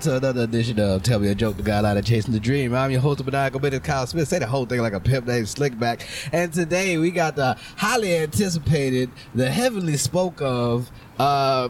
to another edition of Tell Me a Joke, the guy out of Chasing the Dream. I'm your host Maniacal Menace, Kyle Smith. Say the whole thing like a pimp named Slickback. And today we got the highly anticipated, the heavily spoke of, uh,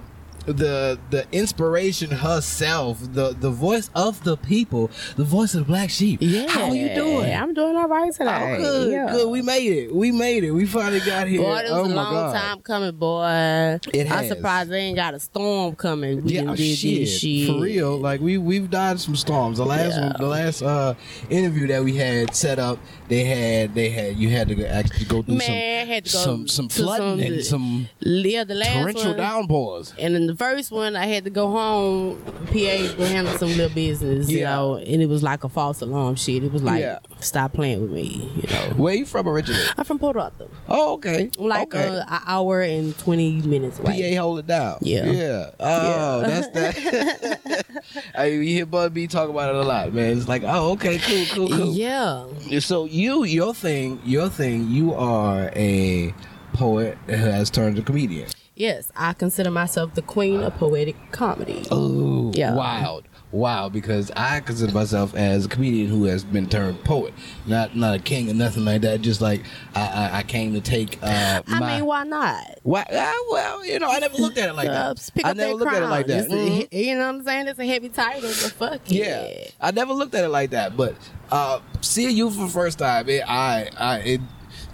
the the inspiration herself, the the voice of the people, the voice of the black sheep. Yeah. How are you doing? I'm doing all right today. Oh, good, yeah. good. We made it. We made it. We finally got here. Boy, it was oh a long God. time coming, boy. It I'm surprised they ain't got a storm coming. We Yeah, did shit, this shit. for real. Like we we've died some storms. The last Yeah. one, the last uh interview that we had set up, they had they had you had to actually go through Man, to go some some some flooding some- and some Yeah, the last torrential one. downpours. And in the first one, I had to go home. PA to handle some little business, you know, and it was like a false alarm shit. It was like, Yeah. stop playing with me, you know. Where you from originally? I'm from Port Arthur. Oh, okay. Like okay. uh, an hour and 20 minutes away. PA hold it down. Yeah. Yeah. Oh, Yeah. that's that. I mean, you hear Bud B talk about it a lot, man. It's like, oh, okay, cool, cool, cool. Yeah. So you, your thing, your thing, you are a poet who has turned to comedian. Yes, I consider myself the queen of poetic comedy. Oh, Yeah. wild, wow! Because I consider myself as a comedian who has been turned poet, not not a king or nothing like that. Just like I, I, I came to take. Uh, I my, mean, why not? why? Uh, well, you know, I never looked at it like Uh, that. I never looked at it like that. Mhm. you know what I'm saying? It's a heavy title, but fuck Yeah, it. I never looked at it like that. But uh, seeing you for the first time, it, I, I, it,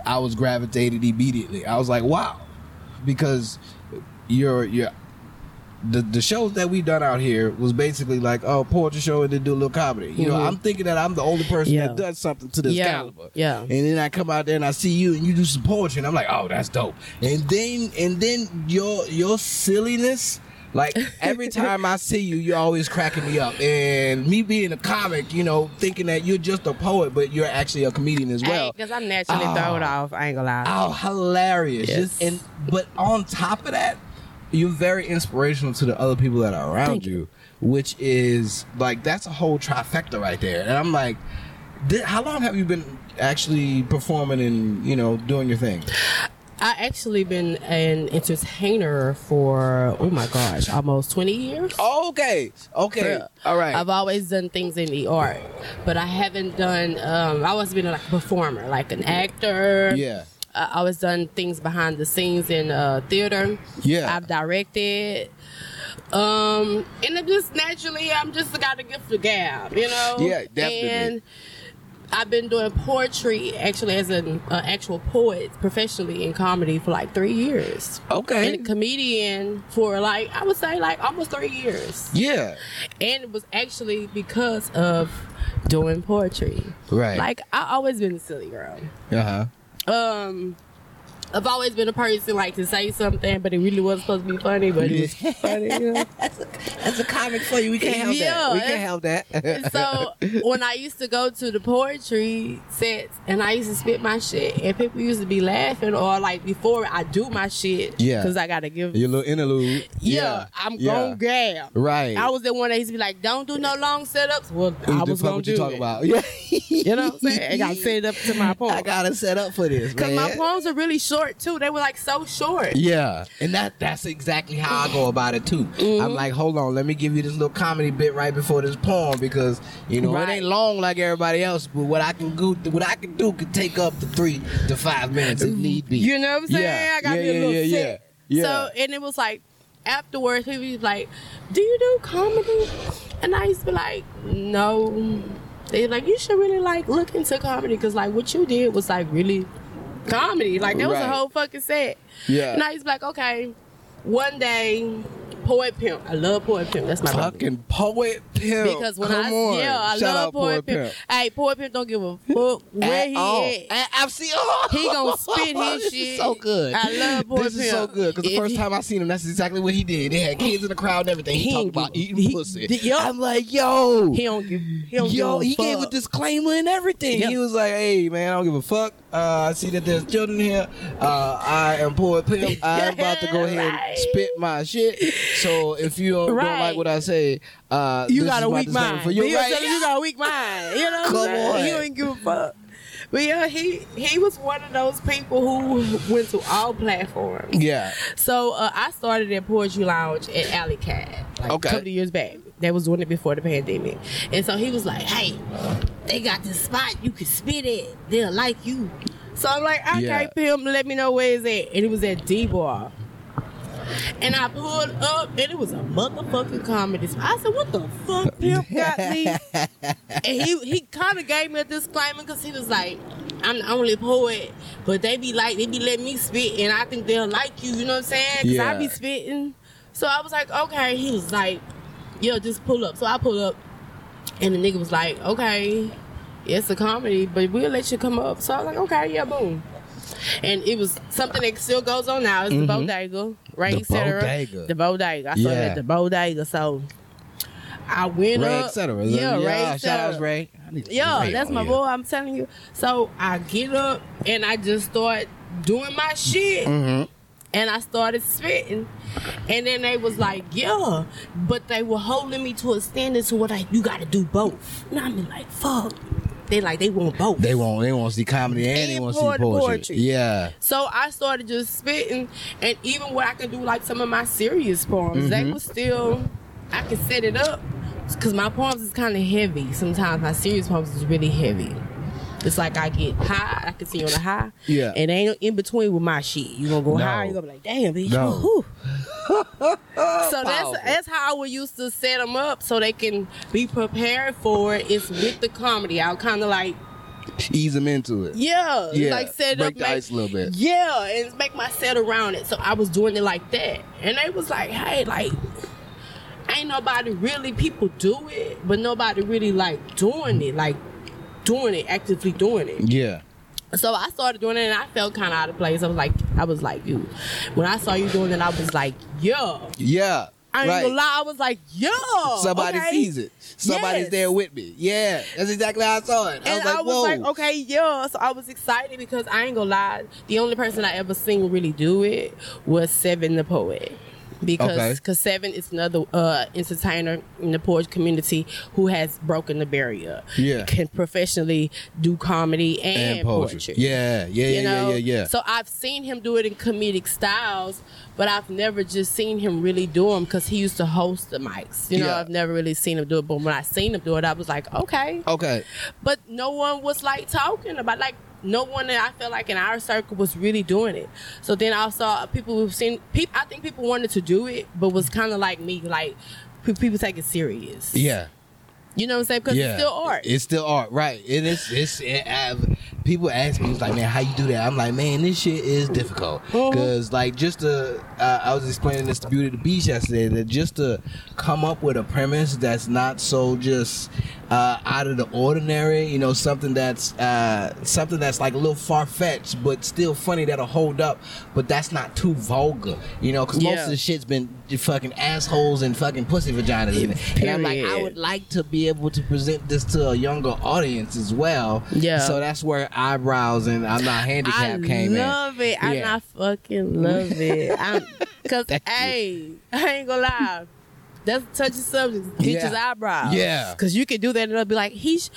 I was gravitated immediately. I was like, wow, because you're, you're. The, the shows that we done out here was basically like oh poetry show and then do a little comedy. You know, Mhm. I'm thinking that I'm the only person Yeah. that does something to this Yeah. caliber. Yeah. And then I come out there and I see you and you do some poetry and I'm like, oh, that's dope. And then and then your your silliness, like every time I see you, you're always cracking me up. And me being a comic, you know, thinking that you're just a poet, but you're actually a comedian as well. Because I'm naturally Oh. thrown off. I ain't gonna lie. Oh, hilarious! Yes. Just, and but on top of that, you're very inspirational to the other people that are around you, you. which is like that's a whole trifecta right there. And I'm like, how long have you been actually performing and you know doing your thing? I actually been an entertainer for oh my gosh, almost 20 years. Okay, okay, Yeah. all right. I've always done things in the art, but I haven't done. Um, I always been like a performer, like an actor. yeah, I always done things behind the scenes in uh, theater. Yeah. I've directed. Um, and it just naturally, I'm just got a gift of gab, you know. Yeah, definitely. And I've been doing poetry actually as an uh, actual poet professionally in comedy for like three years, okay, and a comedian for like I would say like almost three years. yeah, And it was actually because of doing poetry. right, Like I always been a silly girl uh huh. Um I've always been a person like to say something, but it really wasn't supposed to be funny, but it was funny. You know? That's a comic for you. We can't help that. We can't it's- help that. So when I used to go to the poetry sets and I used to spit my shit, and people used to be laughing, or like before I do my shit, Yeah. because I gotta give. your little interlude. yeah, I'm yeah. gonna grab. Right. I was the one that used to be like, "Don't do no long setups." Well, I was gonna what do you talk it. about. Yeah. You know what I'm saying? I gotta set it up to my poem. I gotta set up for this, Cause my poems are really short too. They were like so short. Yeah, and that that's exactly how I go about it too. Mm-hmm. I'm like, hold on, let me give you this little comedy bit right before this poem because you know it ain't long like everybody else, but what I can do, what I can do, can take up to three to five minutes if need be. You know what I'm saying? Yeah, I got yeah, me a yeah, little yeah, set. yeah. So and it was like afterwards people was like, Do you do comedy? And I used to be like, No. They like, you should really like look into comedy because like what you did was like really comedy. Like that was Right. a whole fucking set. Yeah. And I be like, okay, one day, Poet Pimp. I love Poet Pimp. That's my brother. Fucking poet pimp. Because when Come I on. yeah, I Shout love out Poet Pimp. Hey, Poet Pimp don't give a fuck where At he all. at. I've seen. Oh, He gonna spit his this shit. Is so good. I love Poet This is so good because the first he- time I seen him, that's exactly what he did. They had kids in the crowd and everything. He, He talked about eating he- pussy. I'm like, yo, He don't give. He don't Yo, give a he gave a disclaimer and everything. Yeah. He was like, "Hey, man, I don't give a fuck. Uh, I see that there's children here. Uh, I am poet pimp. I'm about to go ahead and Right. spit my shit. So if you don't, don't like what I say, uh, You got a weak mind. For you, right? telling you got a weak mind. You know Come saying? on. He don't give a fuck. But yeah, he he was one of those people who went to all platforms. Yeah. So uh, I started at Poetry Lounge at Alley Cat like Okay. a couple of years back. They was doing it before the pandemic, and so he was like, "Hey, they got this spot you can spit it. They'll like you." So I'm like, "Okay, Yeah. pimp, let me know where it's at." And it was at D Bar. And I pulled up, and it was a motherfucking comedy spot. I said, "What the fuck, pimp got me?" and he he kind of gave me a disclaimer because he was like, "I'm the only poet, but they be like they be letting me spit, and I think they'll like you. You know what I'm saying? Because I Yeah. be spitting." So I was like, "Okay." He was like, "Yo, just pull up." So I pull up, and the nigga was like, "Okay, it's a comedy, but we'll let you come up." So I was like, "Okay, yeah, boom." And it was something that still goes on now. It's the bodega, right? Mm-hmm. The cetera. bodega. The bodega. I saw Yeah. it at the bodega. So I went Ray, up. etc. Yeah, Ray, Shout etc. out Ray. I need to Yeah, Ray that's my boy. I'm telling you. So I get up and I just start doing my shit. Mm-hmm. And I started spitting. And then they was like, yeah. But they were holding me to a standard to what I you gotta do both. And I'm like, fuck. They like, they want both. They want they want to see comedy and, they And want to see poetry. poetry. Yeah. So I started just spitting, and even when I can do like some of my serious poems, they mm-hmm. was still I could set it up because my poems is kind of heavy. Sometimes my serious poems is really heavy. It's like I get high, I can see on the high, Yeah. and ain't in between with my shit. You gonna go No. high, you gonna be like, damn, bitch. No. so that's that's how we used to set them up so they can be prepared for it. It's with the comedy. I'll kind of like Ease them into it. yeah, Yeah, like set it break up, the make- ice a little bit. Yeah, and make my set around it. So I was doing it like that, and they was like, "Hey, like, ain't nobody really people do it, but nobody really like doing it, like doing it, actively doing it." Yeah. So I started doing it, and I felt kind of out of place. I was like, I was like, you. When I saw you doing it, I was like, yo. Yeah. I ain't right. gonna lie, I was like, yo. Somebody okay. sees it. Somebody's Yes. there with me. Yeah. That's exactly how I saw it. I And was like, I was whoa. like, okay, yeah. So I was excited because I ain't gonna lie. The only person I ever seen really do it was Seven the Poet. Because Okay. cause Seven is another uh, entertainer in the poetry community who has broken the barrier. Yeah. Can professionally do comedy and, and poetry. poetry. Yeah. Yeah. You Yeah. know? yeah. Yeah. Yeah. So I've seen him do it in comedic styles, but I've never just seen him really do them because he used to host the mics. You know, Yeah. I've never really seen him do it. But when I seen him do it, I was like, okay okay. but no one was like talking about like no one that I felt like in our circle was really doing it. So then I saw uh, people who've seen people. I think people wanted to do it, but was kind of like me, like people take it serious. Yeah. you know what I'm saying? Because yeah. it's still art. It's still art, right? It is. It's. It, people ask me, it's like, man, how you do that? I'm like, man, this shit is difficult because, like, just to. Uh, I was explaining this to Beauty of the Beach yesterday that just to come up with a premise that's not so just uh, out of the ordinary, you know, something that's uh, something that's like a little far fetched, but still funny that'll hold up, but that's not too vulgar, you know, because most of the shit's been fucking assholes and fucking pussy vaginas in it. And I'm like, I would like to be able to present this to a younger audience as well. Yeah. So that's where eyebrows and I'm not I handicapped came in. love it. I Yeah. I fucking love it. I'm, Cause hey, I ain't gonna lie. That's a touchy subject. Bitches' Yeah. eyebrows. Yeah. Cause you can do that and it'll be like, he's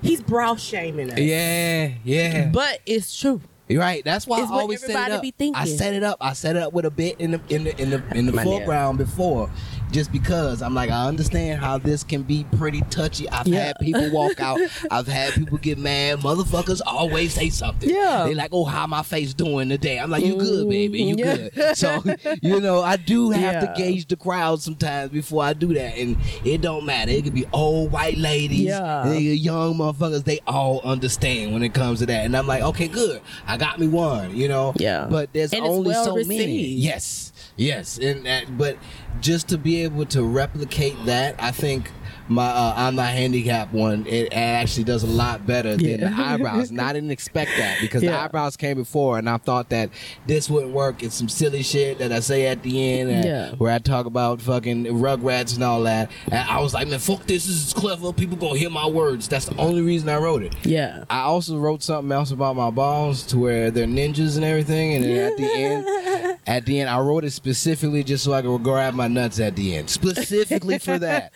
he's brow shaming us. Yeah, yeah. But it's true. You're right. That's why It's I always set it up. be thinking. I set it up. I set it up with a bit in the in the in the in the My man. foreground before, just because I'm like I understand how this can be pretty touchy. I've Yeah. had people walk out. I've had people get mad. Motherfuckers always say something. Yeah. They like, oh, how my face doing today? I'm like, you good, baby. You mm-hmm. Yeah. good. So you know, I do have to gauge the crowd sometimes before I do that, and it don't matter. It could be old white ladies, Yeah. Eh, young motherfuckers. They all understand when it comes to that, and I'm like, okay, good. I got me one. You know. Yeah. But there's And only well so many. Yes. Yes. And that, but just to be able to replicate that, I think my uh, I'm not handicapped one. It actually does a lot better than the eyebrows. And I didn't expect that because the eyebrows came before, and I thought that this wouldn't work. It's some silly shit that I say at the end, Yeah. where I talk about fucking rugrats and all that. And I was like, man, fuck this. This is clever. People gonna hear my words. That's the only reason I wrote it. Yeah. I also wrote something else about my balls to where they're ninjas and everything, and then at the end, At the end, I wrote it specifically just so I could grab my nuts at the end, specifically for that.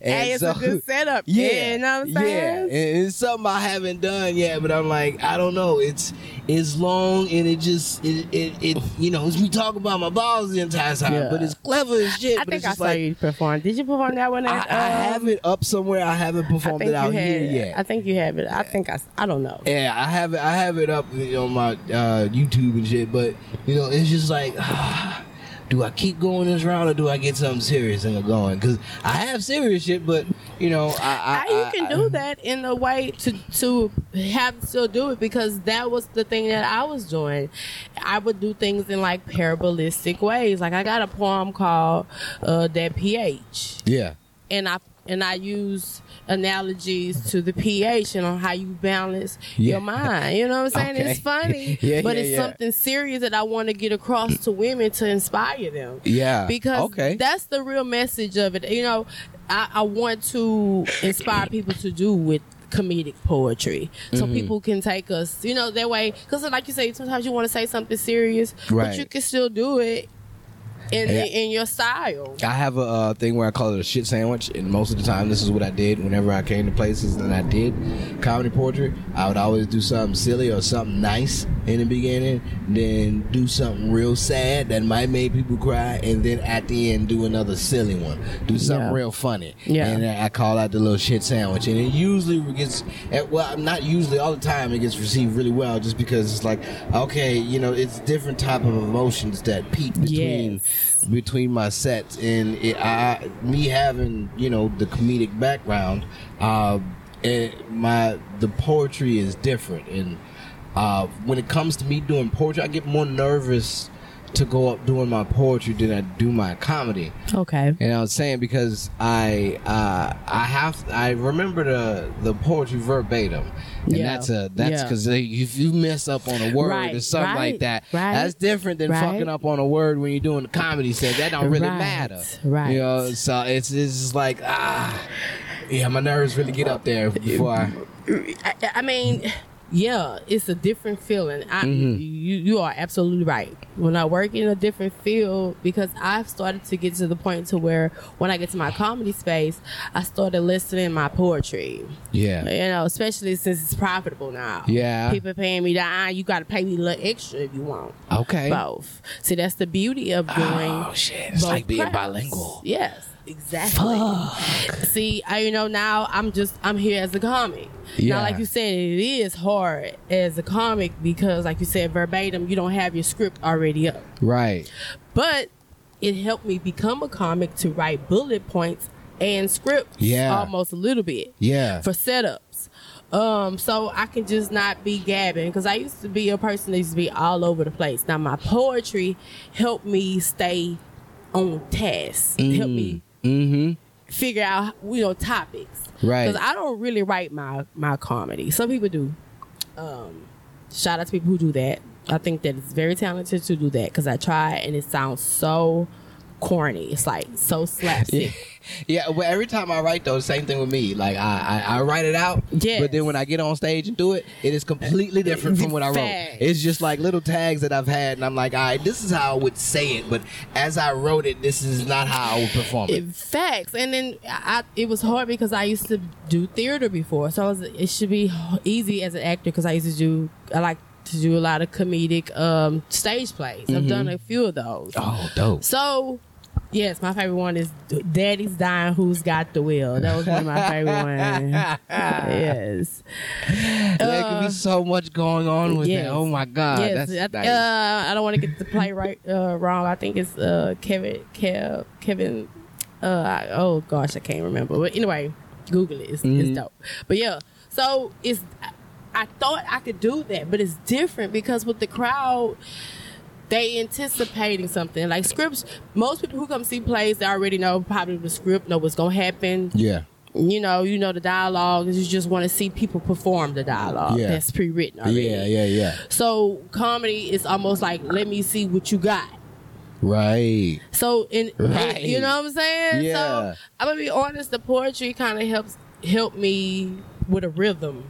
hey, it's so- a good setup. Yeah, you know what I'm yeah, saying? and it's something I haven't done yet, but I'm like, I don't know. It's it's long and it just it it, it you know it's me talking about my balls the entire time, Yeah. but it's clever as shit. I but think I saw like you perform. Did you perform that one? I, At, I um, have it up somewhere. I haven't performed it out had here yet. I think you have it. I think I. I don't know. Yeah, I have it. I have it up you know, on my uh, YouTube and shit. But you know, it's just like, ah, do I keep going this round or do I get something serious and going? Because I have serious shit, but you know, I, I, I, you can I- do that in a way to to have still do it because that was the thing that I was doing. I would do things in like parabolistic ways. Like I got a poem called uh, "That pH," Yeah, and I and I use analogies to the pH and on how you balance Yeah. your mind. You know what I'm saying? Okay. It's funny, Yeah, but yeah, it's something serious that I want to get across to women to inspire them yeah. because okay, that's the real message of it. You know, I, I want to inspire people to do with comedic poetry so Mm-hmm. people can take us you know that way because like you say sometimes you want to say something serious Right. but you can still do it in Yeah. in your style I have a uh, thing where I call it a shit sandwich, and most of the time, this is what I did whenever I came to places and I did comedy poetry. I would always do something silly or something nice in the beginning, then do something real sad that might make people cry, and then at the end do another silly one, do something Yeah. real funny. Yeah. and I call that the little shit sandwich, and it usually gets well, not usually all the time, it gets received really well, just because it's like okay, you know, it's different type of emotions that peak between Yes. Between my sets. And it, I, me having you know the comedic background uh, it, my the poetry is different. And uh, when it comes to me doing poetry I get more nervous to go up doing my poetry than I do my comedy okay and I was saying because I uh, I have I remember the the poetry verbatim, and Yeah. that's a that's Yeah. because if you mess up on a word or something right, like that, right, that's different than right. fucking up on a word when you're doing a comedy set. That don't really Right, matter, right. You know, so it's it's just like ah, yeah, my nerves really get up there before I. I, I mean, yeah, it's a different feeling. I, Mm-hmm. you you are absolutely right. When I work in a different field, because I've started to get to the point to where when I get to my comedy space, I started listening my poetry. Yeah, You know, especially since it's profitable now. Yeah. people paying me. Ah, you got to pay me a little extra if you want. okay. Both. See, that's the beauty of doing. Oh shit! It's like being crafts. bilingual. Yes, exactly. See, I you know now I'm just I'm here as a comic. Yeah. Now, like you said, it is hard as a comic because, like you said, verbatim, you don't have your script already up. Right. But it helped me become a comic to write bullet points and scripts Yeah. almost a little bit Yeah. for setups. Um, so I can just not be gabbing because I used to be a person that used to be all over the place. Now my poetry helped me stay on task, help me Mm-hmm. figure out you know topics. Right. Because I don't really write my my comedy. Some people do. Um, shout out to people who do that. I think that it's very talented to do that because I try and it sounds so corny. It's like so slapstick. Yeah, well, every time I write though, same thing with me. Like I, I, I write it out, Yes. but then when I get on stage and do it, it is completely different from what I wrote. It's just like little tags that I've had, and I'm like, all right, this is how I would say it, but as I wrote it, this is not how I would perform it. Facts, and then I, it was hard because I used to do theater before, so I was, it should be easy as an actor because I used to do I like to do a lot of comedic um, stage plays. I've done a few of those. Oh, dope. So, yes, my favorite one is Daddy's Dying, Who's Got the Will. That was one of my favorite ones. yes. there could be so much going on with yes. that. Oh my god, yes. that's I, nice. uh, I don't want to get the play right uh, wrong. I think it's uh, Kevin, Kev, Kevin. Uh, I- oh gosh, I can't remember. But anyway, Google it. It's, Mm-hmm. it's dope. But yeah, so it's. I thought I could do that, but it's different because with the crowd, they anticipating something like scripts. Most people who come see plays, they already know probably the script, know what's gonna happen. yeah, You know, you know the dialogue. You just want to see people perform the dialogue Yeah. that's pre-written already. yeah, yeah, yeah. So comedy is almost like let me see what you got. Right. So in Right. you know what I'm saying? Yeah. So I'm gonna be honest, the poetry kind of helps help me with a rhythm.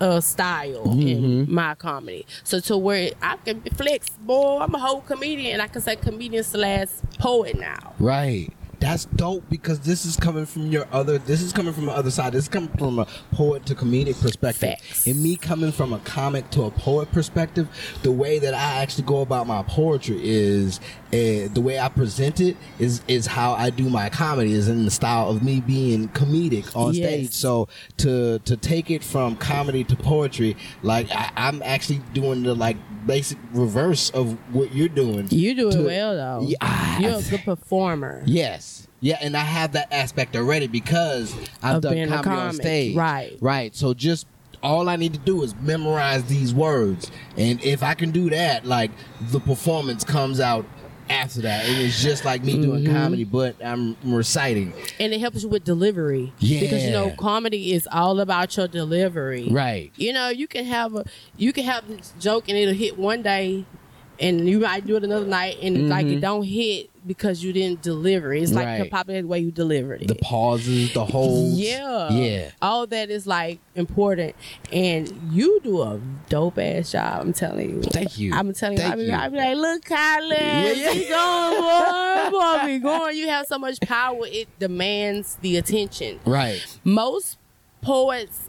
Uh, style Mm-hmm. in my comedy. So to where I can be flexible, I'm a whole comedian, and I can say comedian slash poet now. Right. That's dope because this is coming from your other. This is coming from the other side. This is coming from a poet to comedic perspective. Facts. And me coming from a comic to a poet perspective, the way that I actually go about my poetry is uh, the way I present it is is how I do my comedy is in the style of me being comedic on Yes. stage. So to to take it from comedy to poetry, like I, I'm actually doing the like basic reverse of what you're doing. You do it To- well though. Yeah, I- You're a good performer. Yes. Yeah, and I have that aspect already because I've Of done a comedy on stage. Right. Right. So just all I need to do is memorize these words. And if I can do that, like the performance comes out after that. And it's just like me doing Mm-hmm. comedy, but I'm reciting. and it helps you with delivery. Yeah. Because you know, comedy is all about your delivery. Right. You know, you can have a you can have this joke and it'll hit one day and you might do it another night and it's like it don't hit because you didn't deliver. It's like. Right. probably the way you delivered it. The pauses, the holds. yeah. Yeah. All that is like important. And you do a dope ass job, I'm telling you. Thank you. I'm telling you. Thank you. I be like, look, Kylie, Yeah, yeah. going, boy, boy, be going. You have so much power, it demands the attention. Right. Most poets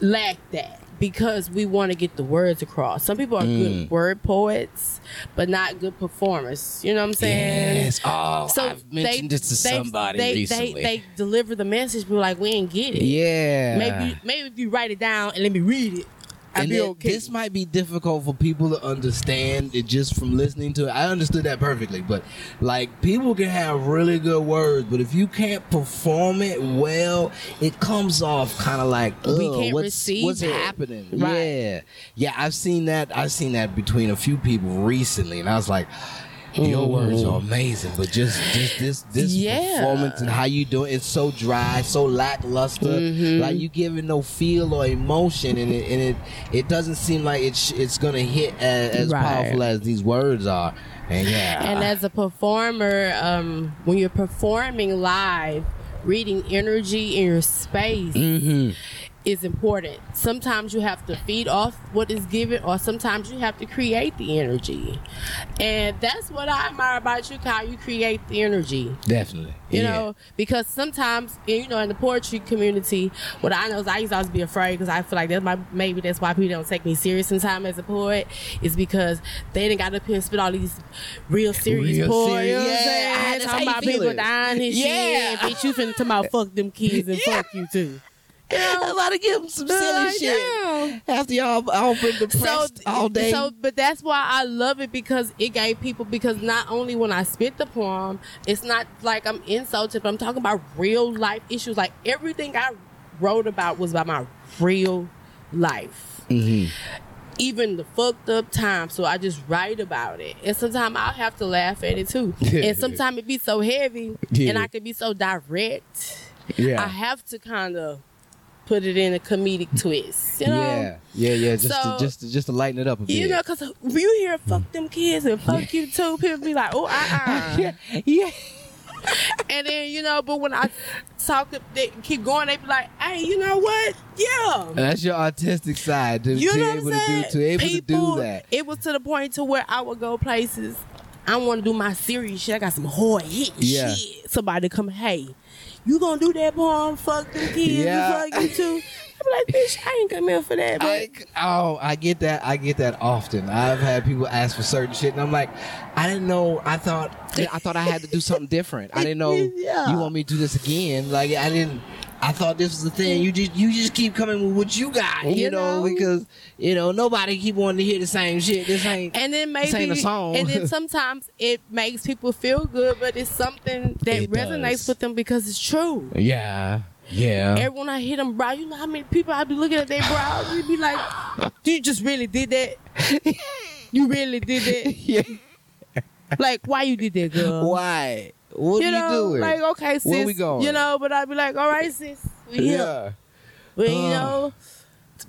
lack that because we want to get the words across. Some people are Mm. good word poets, but not good performers. You know what I'm saying? Yes. Oh, I've mentioned this to somebody they, recently. They, they deliver the message, but like we ain't get it. yeah. Maybe maybe if you write it down and let me read it, I'd and be it- okay. this might be difficult for people to understand it just from listening to it. I understood that perfectly, but like people can have really good words, but if you can't perform it well, it comes off kind of like We can't what's, receive what's it." happening. Right. Yeah, yeah, I've seen that. I've seen that between a few people recently, and I was like. Your words are amazing, but just just this this Mm-hmm. Yeah. performance and how you do it, it's so dry, so lackluster. Mm-hmm. Like you giving no feel or emotion, and it and it, it doesn't seem like it's it's gonna hit as, as Right. powerful as these words are. And yeah, And as a performer, um, when you're performing live, reading energy in your space Mhm. Is important. Sometimes you have to feed off what is given, or sometimes you have to create the energy. And that's what I admire about you, Kyle. You create the energy. definitely, You Yeah. know, because sometimes, you know, in the poetry community, what I know is I used to always be afraid because I feel like that's my maybe that's why people don't take me serious sometimes as a poet is because they didn't got up here and spit all these real serious Real poems. serious. You know what I'm Yeah, saying? that's how Talking about feel people it. dying and Yeah. shit. Bitch, you finna talk about fuck them kids and fuck you too. I'm about to give them some silly Like, shit yeah. after y'all all been so all day. so but that's why I love it because it gave people because not only when I spit the poem, it's not like I'm insulted, but I'm talking about real life issues. Like everything I wrote about was about my real life. Mhm. Even the fucked up time, so I just write about it. And sometimes I'll have to laugh at it too. and sometimes it be so heavy, Yeah. and I can be so direct. Yeah. I have to kind of put it in a comedic twist. You know? yeah, yeah, yeah. Just So- to, just to, just to lighten it up a bit. You know, because you hear fuck them kids and fuck you too, people be like, oh, uh-uh. yeah, yeah. And then, you know, but when I talk, they keep going, they be like, hey, you know what? Yeah. And that's your artistic side to, You to know what able I'm to saying? do to able People, to do that. It was to the point to where I would go places. I want to do my serious shit. I got some hard hit Yeah. shit. Somebody come, hey, you gonna do that poem? Fuck them kids Yeah. and fuck you too. I'm like, bitch, I ain't come here for that. I, oh, I get that. I get that often. I've had people ask for certain shit, and I'm like, I didn't know. I thought I thought I had to do something different. I didn't know Yeah. you want me to do this again. Like I didn't. I thought this was the thing. You just you just keep coming with what you got. You, You know, know? because you know nobody keep wanting to hear the same shit. This ain't. And then maybe, ain't a song. and then sometimes it makes people feel good, but it's something that It resonates does. with them because it's true. yeah. Yeah. Everyone I hit them brow, you know how many people I be looking at their brows, you be like, "You just really did that? you really did that? yeah. Like, why you did that, girl? Why? What you know, doing? like, okay, sis, Where we going? you know, but I'd be like, all right, sis, we here. yeah. But you know,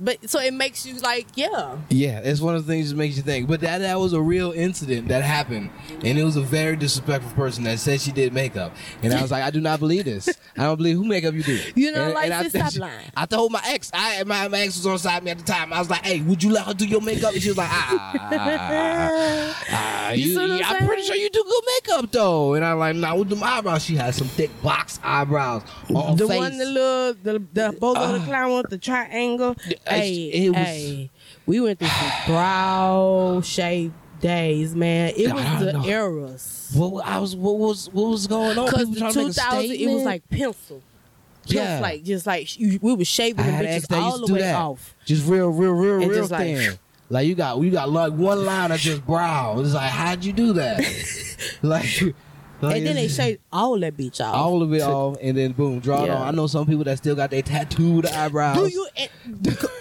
but so it makes you like, yeah. Yeah, it's one of the things that makes you think. But that that was a real incident that happened, and it was a very disrespectful person that said she did makeup, and I was like, I do not believe this. I don't believe who makeup you do. You know, and, like, I, just stop lying. I told my ex, I my, my ex was on side me at the time. I was like, Hey, would you let her do your makeup? And she was like, Ah, ah, You you, see I'm pretty sure you do good makeup though. And I'm like, Nah, with them eyebrows, she had some thick box eyebrows the face. one, the little, the, the both of the Ah. clown with the triangle. I- Hey, it was- hey, we went through some brow shape days, man. It was the know. eras. what I was, what was, what was going on? Cause People the trying to make a 2000, it was like pencil. Just Yeah. like just like you, we were shaving the had an ex bitches all the way that. off. Just real, real, real, And real just like- thin. Like you got, you got like one line of just brow. It's like, how'd you do that? like, like and then they shaved all that bitch off. all of it off, and then boom, draw it Yeah. on. I know some people that still got their tattooed eyebrows. Do you?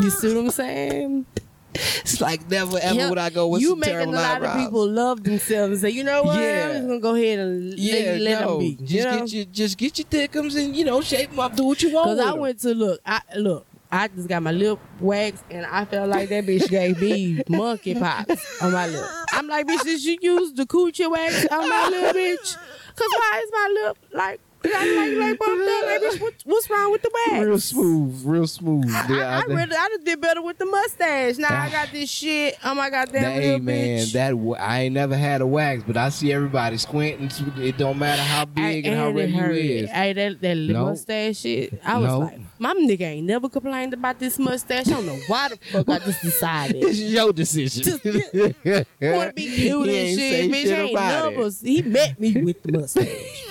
you see what I'm saying? It's like never ever Yeah, would I go with you some making a lot eyebrows. of people love themselves and say, you know what? Yeah. I'm just gonna go ahead and Yeah, let, let no, them be. just you know? get your, just get your thickums and you know shape them up, do what you want. Cause I went to look, I look, I just got my lip waxed and I felt like that bitch gave me monkey pox on my lip. I'm like, bitch, did you use the coochie wax on my lip, bitch? Cause why is my lip like like like? Like, what's wrong with the wax? real smooth, real smooth. I, Yeah, I, think- really, I did better with the mustache. Now I got this shit. Oh my goddamn That, hey man, bitch. that I ain't never had a wax, but I see everybody squinting. It don't matter how big and, how red you is. Hey, that, that little No. mustache shit. I was No. like, my nigga ain't never complained about this mustache. I don't know why the fuck I just decided. It's your decision. Just- Want to be cute and shit, bitch. shit ain't about it. He met me with the mustache.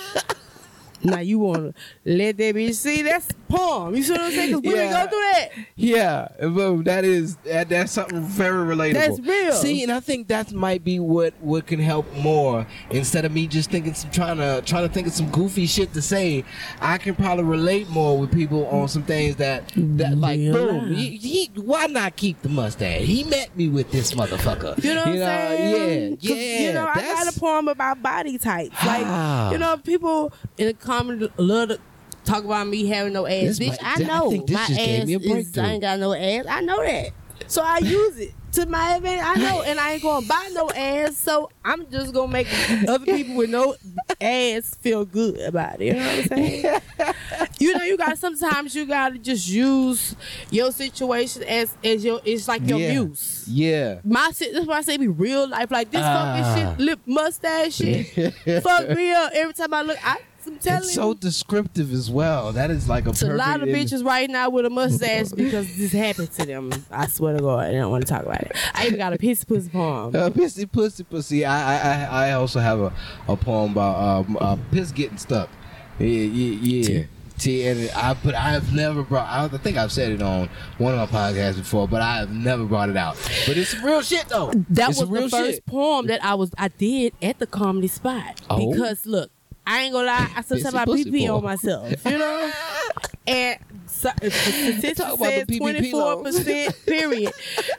Now you want to let that bitch see? That's porn. You see what I'm saying? Because women Yeah. go through that. Yeah, boom. That is that, that's something very relatable. That's real. See, and I think that might be what what can help more. Instead of me just thinking some trying to trying to think of some goofy shit to say, I can probably relate more with people on some things that that like Real boom. He, he, why not keep the mustache? He met me with this motherfucker. You know what I'm saying? Yeah, yeah. You know, I got a poem about body types. Like, Ah. you know, people in the comment love to talk about me having no ass. This Bitch, might- I know I my ass gave me a is. I ain't got no ass. I know that. So I use it to my advantage. I know, and I ain't gonna buy no ass. So I'm just gonna make other people with no ass feel good about it. You know what I'm saying? you know, you got sometimes you gotta just use your situation as as your it's like your Yeah. muse Yeah. my shit. That's why I say be real life. Like this Ah. fucking shit, lip mustache shit. fuck me up every time I look. I, I'm telling It's so you, descriptive as well. That is like a it's a lot of perfect im- bitches right now with a mustache because this happened to them. I swear to God, I don't want to talk about it. I even got a piece pussy poem. Uh, pissy pussy pussy. I I I I also have a, a poem about um, uh, piss getting stuck. Yeah yeah yeah. See, and I but I have never brought. I think I've said it on one of my podcasts before, but I have never brought it out. But it's real shit though. That It's was real the first shit. poem that I was I did at the comedy spot Oh. because look, I ain't gonna lie. I sometimes Pissy I pussy pee on myself, you know. And so, uh, statistics Talk about the says PPP twenty four percent. Period.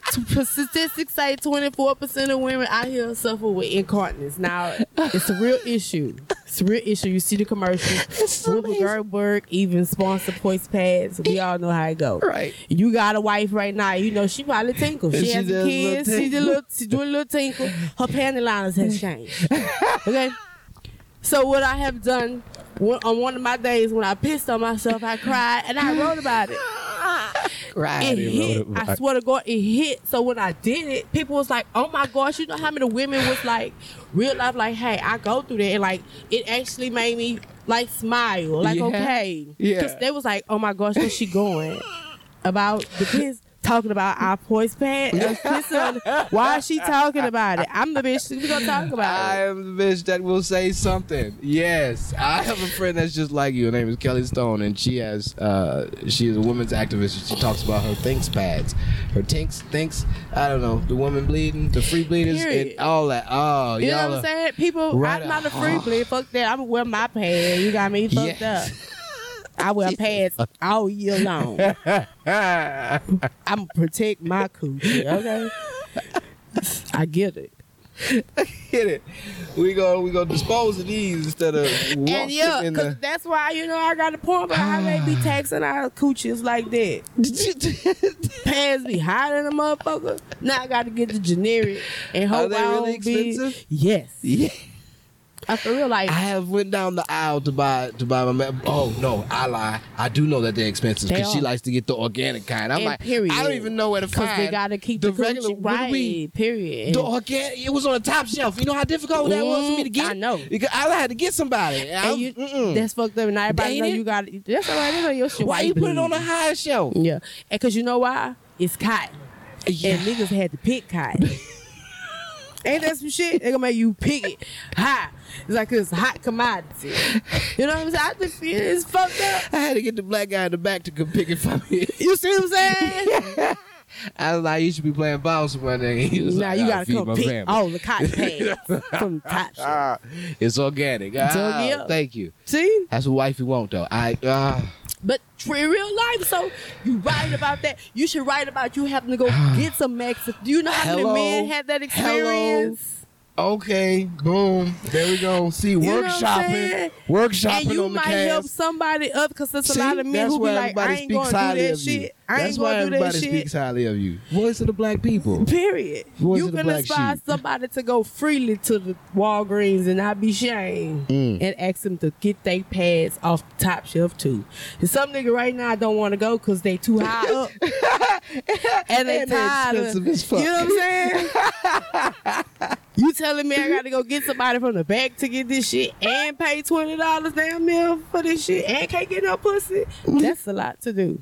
Uh, statistics say twenty four percent of women out here suffer with incontinence. Now it's a real issue. It's a real issue. You see the commercials. Whoopi. Goldberg even sponsored Poise pads. We all know how it goes. Right. You got a wife right now. You know she probably tinkle. She, She has does a little kids. She did a little. She doing a little tinkle. Her panty liners has changed. Okay. So what I have done on one of my days when I pissed on myself, I cried and I wrote about it. Right. It hit. I swear to God, it hit. So when I did it, people was like, "Oh my gosh!" You know how many women was like, real life, like, "Hey, I go through that," and like, it actually made me like smile, like, Yeah. okay, Yeah. Because they was like, "Oh my gosh, where's she going?" About the piss. Talking about our poise pad, on- why is she talking about it? I'm the bitch. We gonna talk about I it. am the bitch that will say something. Yes, I have a friend that's just like you. Her name is Kelly Stone, and she has uh, she is a women's activist. She talks about her Thinx pads, her tinks Thinx. I don't know the woman bleeding, the free bleeders, Period. and all that. Oh, You know what I'm saying? People, right I'm not a free bleed. Fuck that. I'm gonna wear my pad. You got me fucked Yes. up. I wear pads all year long. I'm protect my coochie, okay? I get it. Hit it. We go. We gonna dispose of these instead of And yeah, cause that's why you know I got a point, but how they be taxing our coochies like that? the. Pants be hotter than the motherfucker. Now I got to get the generic and Are hope they I really don't be- expensive? Yes, yeah. I for real like I have went down the aisle to buy to buy my. Ma- oh no, I lie. I do know that they're expensive because she likes to get the organic kind. I'm And like, period. I don't even know where to because find. they got to keep the, regular. coochie right. we- period. The organic, it was on the top shelf. You know how difficult that was for me to Mm, get. I know. Because I had to get somebody. And you, that's fucked up. And now everybody know you got it. That's all right. Know your shit. Why you put it on the higher shelf? Yeah, and because you know why? It's cotton. Yeah. And niggas had to pick cotton. Ain't that some shit? They gonna make you pick it high. It's like it's hot commodity. You know what I'm saying? I just feel it's fucked up. I had to get the black guy in the back to come pick it for me. You see what I'm saying? I was like, you should be playing bounce with my nigga. Now like, you gotta come my pick family." all the cotton pads from the top it's organic. Ah, yeah. Thank you. See? That's what wifey want though. I ah. But in real life, so you write about that. You should write about you having to go get some Max. Do you know how Hello? many men had that experience? Okay, boom. There we go. See, You know what I'm workshopping, workshopping and you on might cast. help somebody up because there's a See, lot of men who be like, I ain't gonna do that of you. shit. I That's ain't why gonna do that everybody shit. speaks highly of you. Voice of the black people. Period. Voice you of the can black inspire sheep. somebody to go freely to the Walgreens and not be shamed Mm. and ask them to get their pads off the top shelf too. And some nigga right now don't want to go because they too high up and they And they're tired. of- as fuck. You know what I'm saying? you telling me I got to go get somebody from the back to get this shit and pay twenty dollars damn meal for this shit and can't get no pussy? That's a lot to do.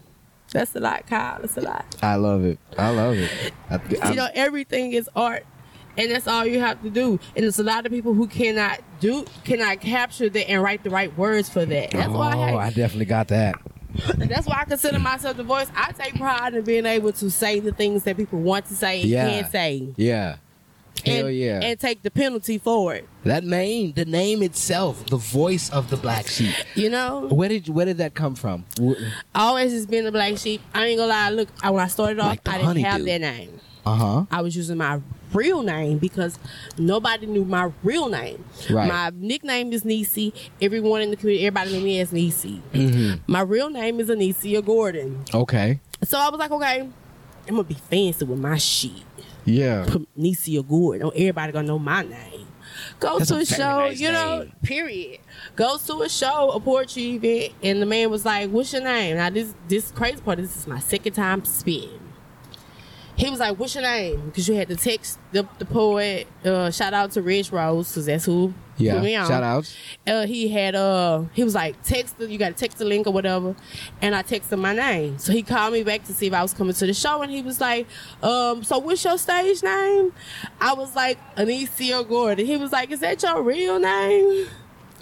That's a lot, Kyle. That's a lot. I love it. I love it. I, I, you know everything is art and that's all you have to do and there's a lot of people who cannot do cannot capture that and write the right words for that that's oh, why I, oh, I definitely got that. that's why I consider myself the voice I take pride in being able to say the things that people want to say and Yeah. can't say Yeah. Hell and, yeah. and take the penalty for it that name, the name itself, the voice of the black sheep. you know Where did where did that come from? Always has been the black sheep I ain't gonna lie look when I started off Like I didn't have that name Uh huh. I was using my real name because nobody knew my real name. Right. My nickname is Nisi. Everyone in the community, everybody knew me as Nisi. Mm-hmm. My real name is Anicia Gordon. Okay. So I was like, okay, I'm gonna be fancy with my shit. Yeah. Put Nisia Gordon. Oh, everybody gonna know my name. Go That's to a a, show, nice you know, name. period. Goes to a show, a poetry event, and the man was like, What's your name? Now this this crazy part, this is my second time spitting. He was like, "What's your name?" Because you had to text the, the poet. Uh, shout out to Rich Rose, because that's who Yeah. put me on. Shout outs. Uh, he had uh, he was like, "Text the, you got to text the link or whatever," and I texted my name. So he called me back to see if I was coming to the show, and he was like, "Um, so what's your stage name?" I was like, Anicia Gordon. He was like, "Is that your real name?"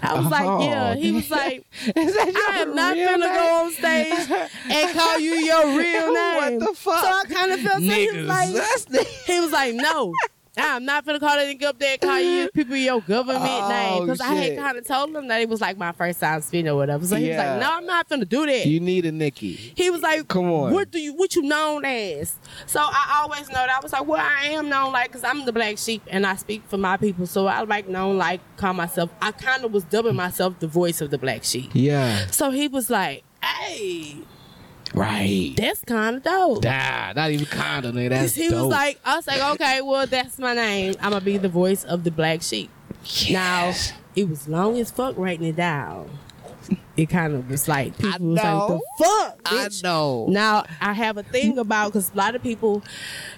I was Oh. like, "Yeah." He was like. Is that I am not gonna name? go on stage and call you your real name. What the fuck? So I kind of felt so he was Niggas. like, he was like, no. I'm not gonna call that nigga up there and call you people your government Oh, name because I had kind of told him that it was like my first time speaking or whatever. So he was like, no, I'm not gonna do that. you need a Nikki. he was like, Come on. what do you what you known as? So I always know that I was like, well, I am known like because I'm the black sheep and I speak for my people. So I like known like call myself. I kind of was dubbing myself the voice of the black sheep. Yeah. So he was like, hey, Right. that's kind of dope. Nah, not even kinda, nigga. That's he dope. was like, I was like, okay, well, that's my name. I'm gonna be the voice of the black sheep. Now, it was long as fuck writing it down. It kind of was like people I was like, the fuck, Bitch? I know. Now I have a thing about because a lot of people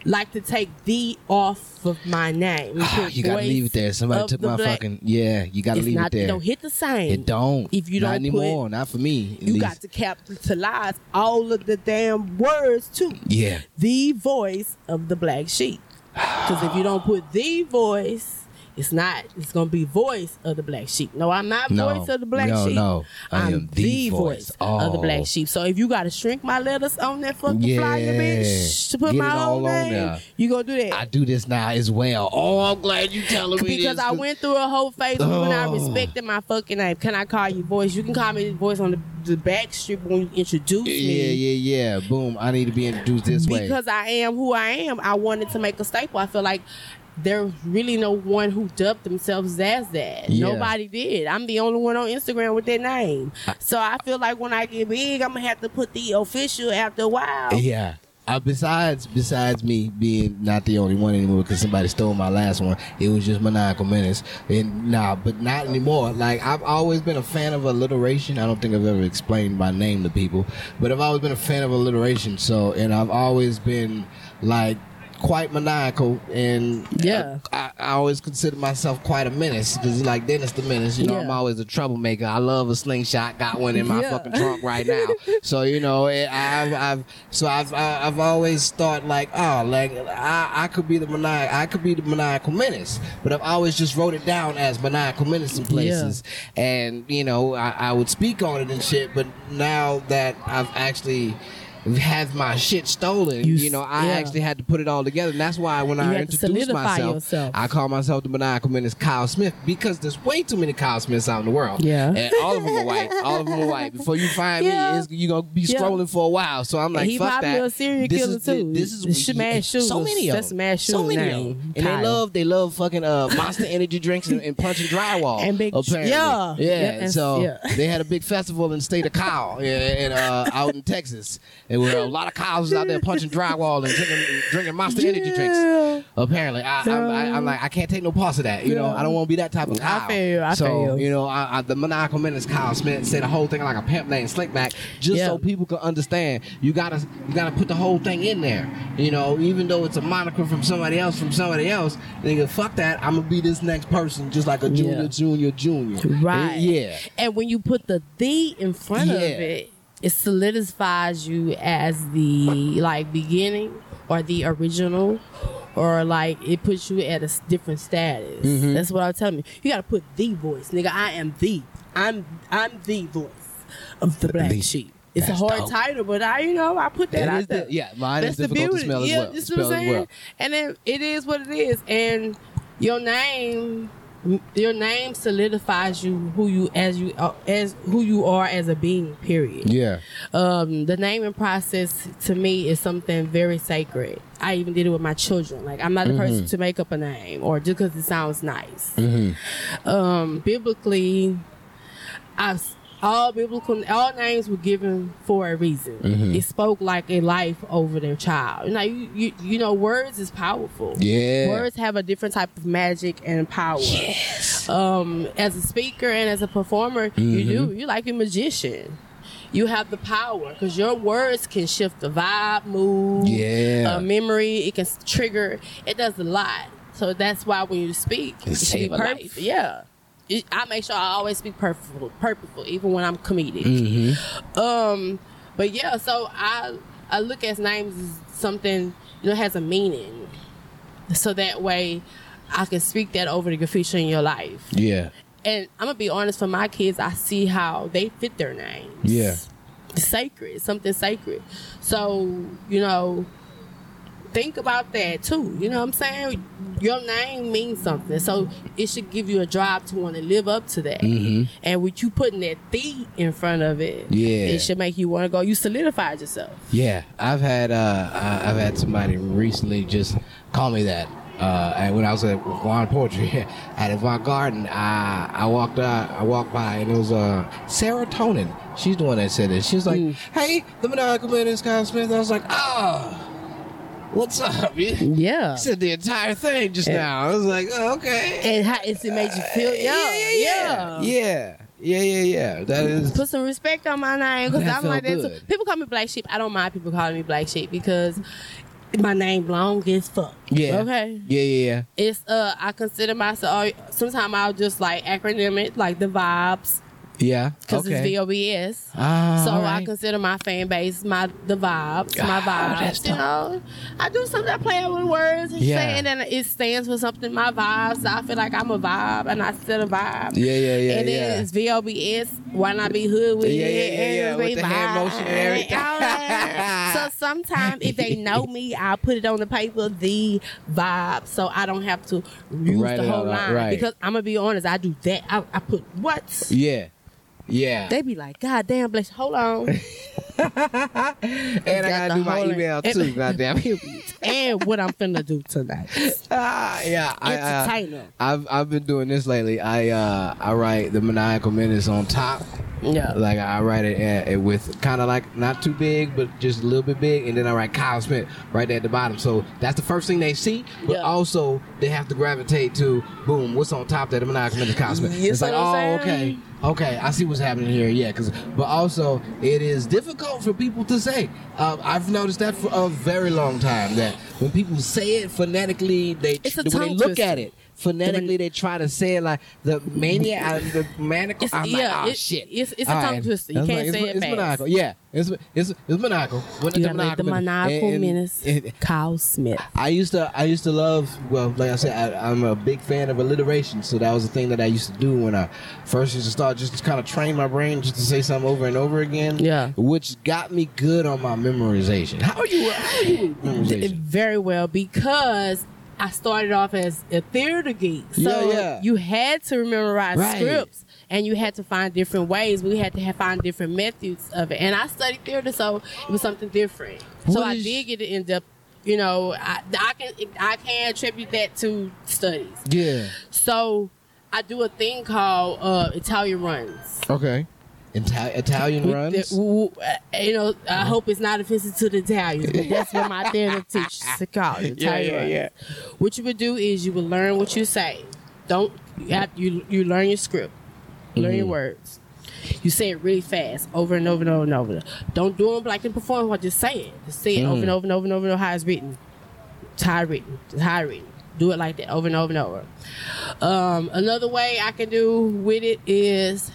like to take the off of my name. you gotta leave it there. Somebody took my black- fucking yeah. You gotta It's leave not, it there. It don't hit the same. It don't. If you not don't anymore. put- not for me. You least. got to capitalize all of the damn words too. Yeah. the voice of the black sheep. Because if you don't put the voice, it's not. It's gonna be voice of the black sheep. No, I'm not No. voice of the black No, sheep. no. I I'm am the, voice, voice. of the Oh. black sheep. So if you gotta shrink my letters on that fucking Yeah. flyer, bitch, to put Get my whole name, you gonna do that. I do this now as well. Oh, I'm glad you telling me because this. I went through a whole phase when I Oh. respected my fucking name. Can I call you voice? You can call me voice on the, the back strip when you introduce Yeah, me. yeah, yeah. Yeah. Boom. I need to be introduced this way. because I am who I am, I wanted to make a staple. I feel like there's really no one who dubbed themselves as that. Yeah. Nobody did. I'm the only one on Instagram with that name. So I feel like when I get big, I'm gonna have to put the official after a while. Yeah. Uh, besides, besides me being not the only one anymore because somebody stole my last one, it was just maniacal menace. And nah, but not anymore. Like I've always been a fan of alliteration. I don't think I've ever explained my name to people, but I've always been a fan of alliteration. So, and I've always been like quite maniacal, and Yeah. I, I always consider myself quite a menace because like Dennis the Menace. You know, I'm always a troublemaker. I love a slingshot. Got one in my Yeah. fucking trunk right now. So you know, it, I've, I've, so I've, I've always thought like, oh, like I, I could be the maniac, I could be the maniacal menace, but I've always just wrote it down as maniacal menace in places, and you know, I, I would speak on it and shit. But now that I've actually have my shit stolen, You you, know, I yeah. actually had to put it all together, and that's why when I had to introduced myself, yourself. I call myself the maniacal menace Kyle Smith because there's way too many Kyle Smiths out in the world. Yeah. and all of them are white. All of them are white. Before you find Yeah. me, you're gonna be Yeah. for a while. So I'm like, he fuck that. a serial This killer is too. This is The Sh- Mass so many of That's them. Mass so many Shooter's of them. and Kyle. they love they love fucking uh, Monster Energy drinks and, and punching drywall. And big- apparently. yeah. yeah. So they had a big festival in the state of Kyle, yeah, and uh, out in Texas, and where a lot of was out there punching drywall and drinking drinking Monster Energy drinks. Apparently, I, I'm like, I can't take no parts of that. You know, I don't want to be that type of cow. I feel you, I so, feel you. know, I, I, the maniacal menace Kyle Smith said the whole thing like a pimp named Slickback, just Yeah. so people can understand. You gotta, you gotta put the whole thing in there. You know, even though it's a moniker from somebody else, from somebody else, nigga, fuck that. I'm gonna be this next person, just like a junior, Yeah. junior, junior. Right. Yeah. And when you put the the in front of it, it solidifies you as the like beginning or the original. Or like it puts you at a different status. Mm-hmm. That's what I'm telling you. You gotta put the voice, nigga. I am the. I'm I'm the voice of the black The- sheep. It's a hard dope. title, but I, you know, I put that It out is the- there. yeah, mine is That's the difficult to beauty. yeah, well- is spell what I'm saying. well. And then it is what it is. And your name, your name solidifies you who you as you uh, as who you are as a being. Period. Yeah. Um, the naming process to me is something very sacred. I even did it with my children. Like I'm not the Mm-hmm. person to make up a name or just because it sounds nice. Um, biblically, I all biblical all names were given for a reason. Mm-hmm. It spoke like a life over their child. Now you, you you know words is powerful. Yeah. Words have a different type of magic and power. Yes. Um, as a speaker and as a performer, you Mm-hmm. do. You're like a magician. You have the power because your words can shift the vibe, mood, Yeah. uh, memory. It can trigger. It does a lot. So that's why when you speak, it should be a perfect. life. Yeah. It- I make sure I always speak purposeful, purposeful, even when I'm comedic. Mm-hmm. Um, but yeah, so I I look at names as something you know has a meaning, so that way I can speak that over the future in your life. Yeah. And I'm gonna be honest, for my kids, I see how they fit their names. Yeah. It's sacred, something sacred. So you know, think about that too. You know what I'm saying? Your name means something, so it should give you a drive to want to live up to that. And with you putting that "the" in front of it, Mm-hmm. Yeah. it should make you want to go. You solidified yourself. Yeah, I've had uh, I- I've had somebody recently just call me that. Uh, and when I was at Juan Poetry at Avant Garden, I I walked uh, I walked by and it was uh, serotonin. She's the one that said it. She was like, Mm. "Hey, the maniacal menace Kyle Smith." I was like, "Oh, what's up?" You Yeah. said the entire thing just now. I was like, oh, "Okay." And how it's it made you feel? Yeah, yeah, yeah, yeah, yeah, yeah, yeah. That is Put some respect on my name because I'm like that too. People call me Black Sheep. I don't mind people calling me Black Sheep because my name long as fuck. yeah, Okay. yeah, yeah, yeah. It's uh I consider myself sometimes I'll just like acronym it like the vibes Yeah. because okay. it's VOBS. Ah, so all I consider my fan base my the vibes, my Ah, vibes. You know, I do something. I play with words and Yeah. saying and it stands for something. My vibes. I feel like I'm a vibe and I set a vibe. Yeah, yeah, yeah, And yeah. it's VOBS. Why not be hood with Yeah, it? yeah, yeah, yeah, with the hand motion and everything. so sometimes if they know me, I'll put it on the paper, the vibe, so I don't have to use Write the whole out, line. right. Because I'm gonna be honest, I do that. I, I put what? Yeah. Yeah. They be like, God damn, bless. Hold on. and I got gotta do my email too, goddamn. Period. and what I'm finna do tonight. Ah, yeah, I, I, them. I've I've been doing this lately. I uh I write the maniacal menace on top. Yeah. Like I write it uh, with kind of like not too big, but just a little bit big, and then I write Kyle Smith right there at the bottom. So that's the first thing they see, but Yeah. also they have to gravitate to boom, what's on top there? The maniacal menace, Kyle Smith. You it's like oh okay, okay, I see what's happening here. Yeah, because but also it is difficult for people to say. Uh, I've noticed that for a very long time that when people say it phonetically, they when they look twister. at it phonetically, they try to say it like the maniac, uh, the maniacal. It's- I'm yeah, like, oh it- shit. it's- it's a tongue twister. You That's can't like, it's, say it it's fast. maniacal. Yeah, it's it's it's maniacal. When You the gotta make the maniacal And- and- menace. and- Kyle Smith. I used to I used to love well like I said I, I'm a big fan of alliteration so that was the thing that I used to do when I first used to start just to kind of train my brain just to say something over and over again Yeah. which got me good on my memorization how are you how are you memorization Very well because I started off as a theater geek. So Yeah, yeah. you had to memorize Right. scripts and you had to find different ways. We had to have, find different methods of it. And I studied theater, so it was something different. so I did get it in depth. You know, I, I can I can attribute that to studies. yeah So I do a thing called uh, Italian runs. okay Ita- Italian We- runs the- w- w- uh, you know, I hope it's not offensive to the Italians, but that's what my theater teaches to call it. Italian yeah, runs. yeah. What you would do is you would learn what you say. Don't you have you you learn your script, learn Mm-hmm. your words. You say it really fast, over and over and over and over. Don't do them like in performance. Just say it. Just say it over and over and over and over and over how it's written. It's how it's written. It's how it's written. Do it like that over and over and over. Um, another way I can do with it is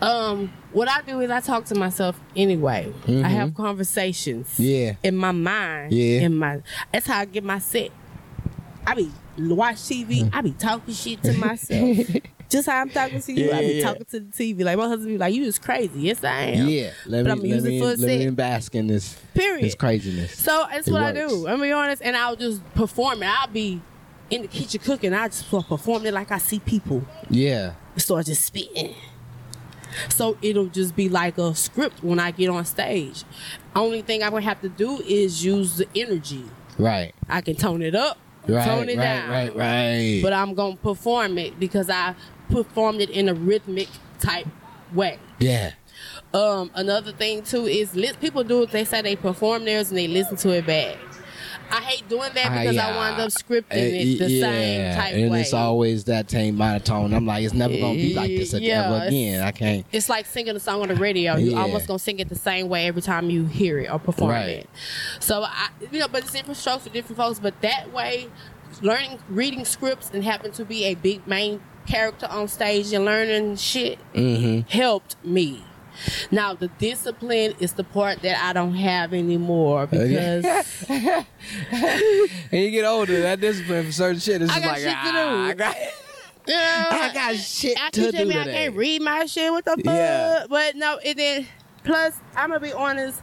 um, what I do is I talk to myself anyway. I have conversations. Mm-hmm. Yeah. In my mind. Yeah. In my that's how I get my set. I be watch TV. I be talking shit to myself. Just how I'm talking to you, Yeah, I be yeah, talking to the TV. Like my husband be like, "You is crazy." Yes, I am. yeah let But me let me for a let me bask in this Period. this craziness So that's It what I do. I'm be honest, and I'll just perform it. I'll be in the kitchen cooking. I just perform it like I see people yeah start just spitting. So it'll just be like a script when I get on stage. Only thing I'm gonna have to do is use the energy. right I can tone it up, right tone it right down. right right But I'm gonna perform it because I performed it in a rhythmic type way. yeah Um, another thing too is li- people do it. They say they perform theirs and they listen to it back. I hate doing that Ah, because yeah. I wind up scripting Uh, it the yeah, same type and way. And it's always that same monotone. I'm like, it's never gonna be like this Yeah, ever again. I can't. It's like singing a song on the radio. You Yeah. almost gonna sing it the same way every time you hear it or perform Right. it. So I, you know, but it's different strokes for different folks. But that way, learning, reading scripts, and having to be a big main character on stage and learning shit Mm-hmm. helped me. Now the discipline is the part that I don't have anymore because And you get older, that discipline for certain shit is I just got like, shit to ah, do. I got, you know, I got shit after to do me I can't read my shit. What the fuck? Yeah. But no, and then plus I'm gonna be honest.